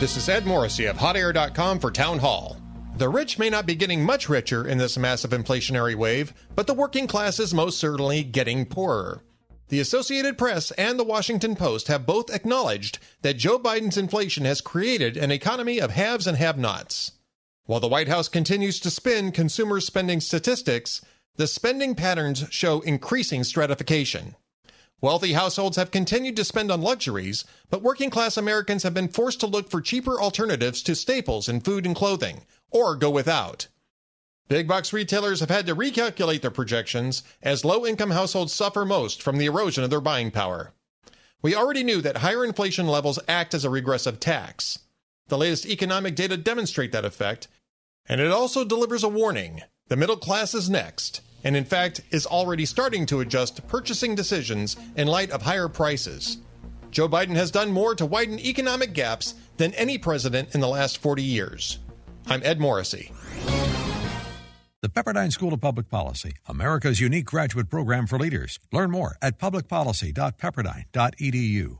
This is Ed Morrissey of HotAir.com for Town Hall. The rich may not be getting much richer in this massive inflationary wave, but the working class is most certainly getting poorer. The Associated Press and the Washington Post have both acknowledged that Joe Biden's inflation has created an economy of haves and have nots. While the White House continues to spin consumer spending statistics, the spending patterns show increasing stratification. Wealthy households have continued to spend on luxuries, but working class Americans have been forced to look for cheaper alternatives to staples in food and clothing, or go without. Big box retailers have had to recalculate their projections as low income households suffer most from the erosion of their buying power. We already knew that higher inflation levels act as a regressive tax. The latest economic data demonstrate that effect, and it also delivers a warning the middle class is next, and in fact is already starting to adjust purchasing decisions in light of higher prices. Joe Biden has done more to widen economic gaps than any president in the last 40 years. I'm Ed Morrissey. The Pepperdine School of Public Policy, America's unique graduate program for leaders. Learn more at publicpolicy.pepperdine.edu.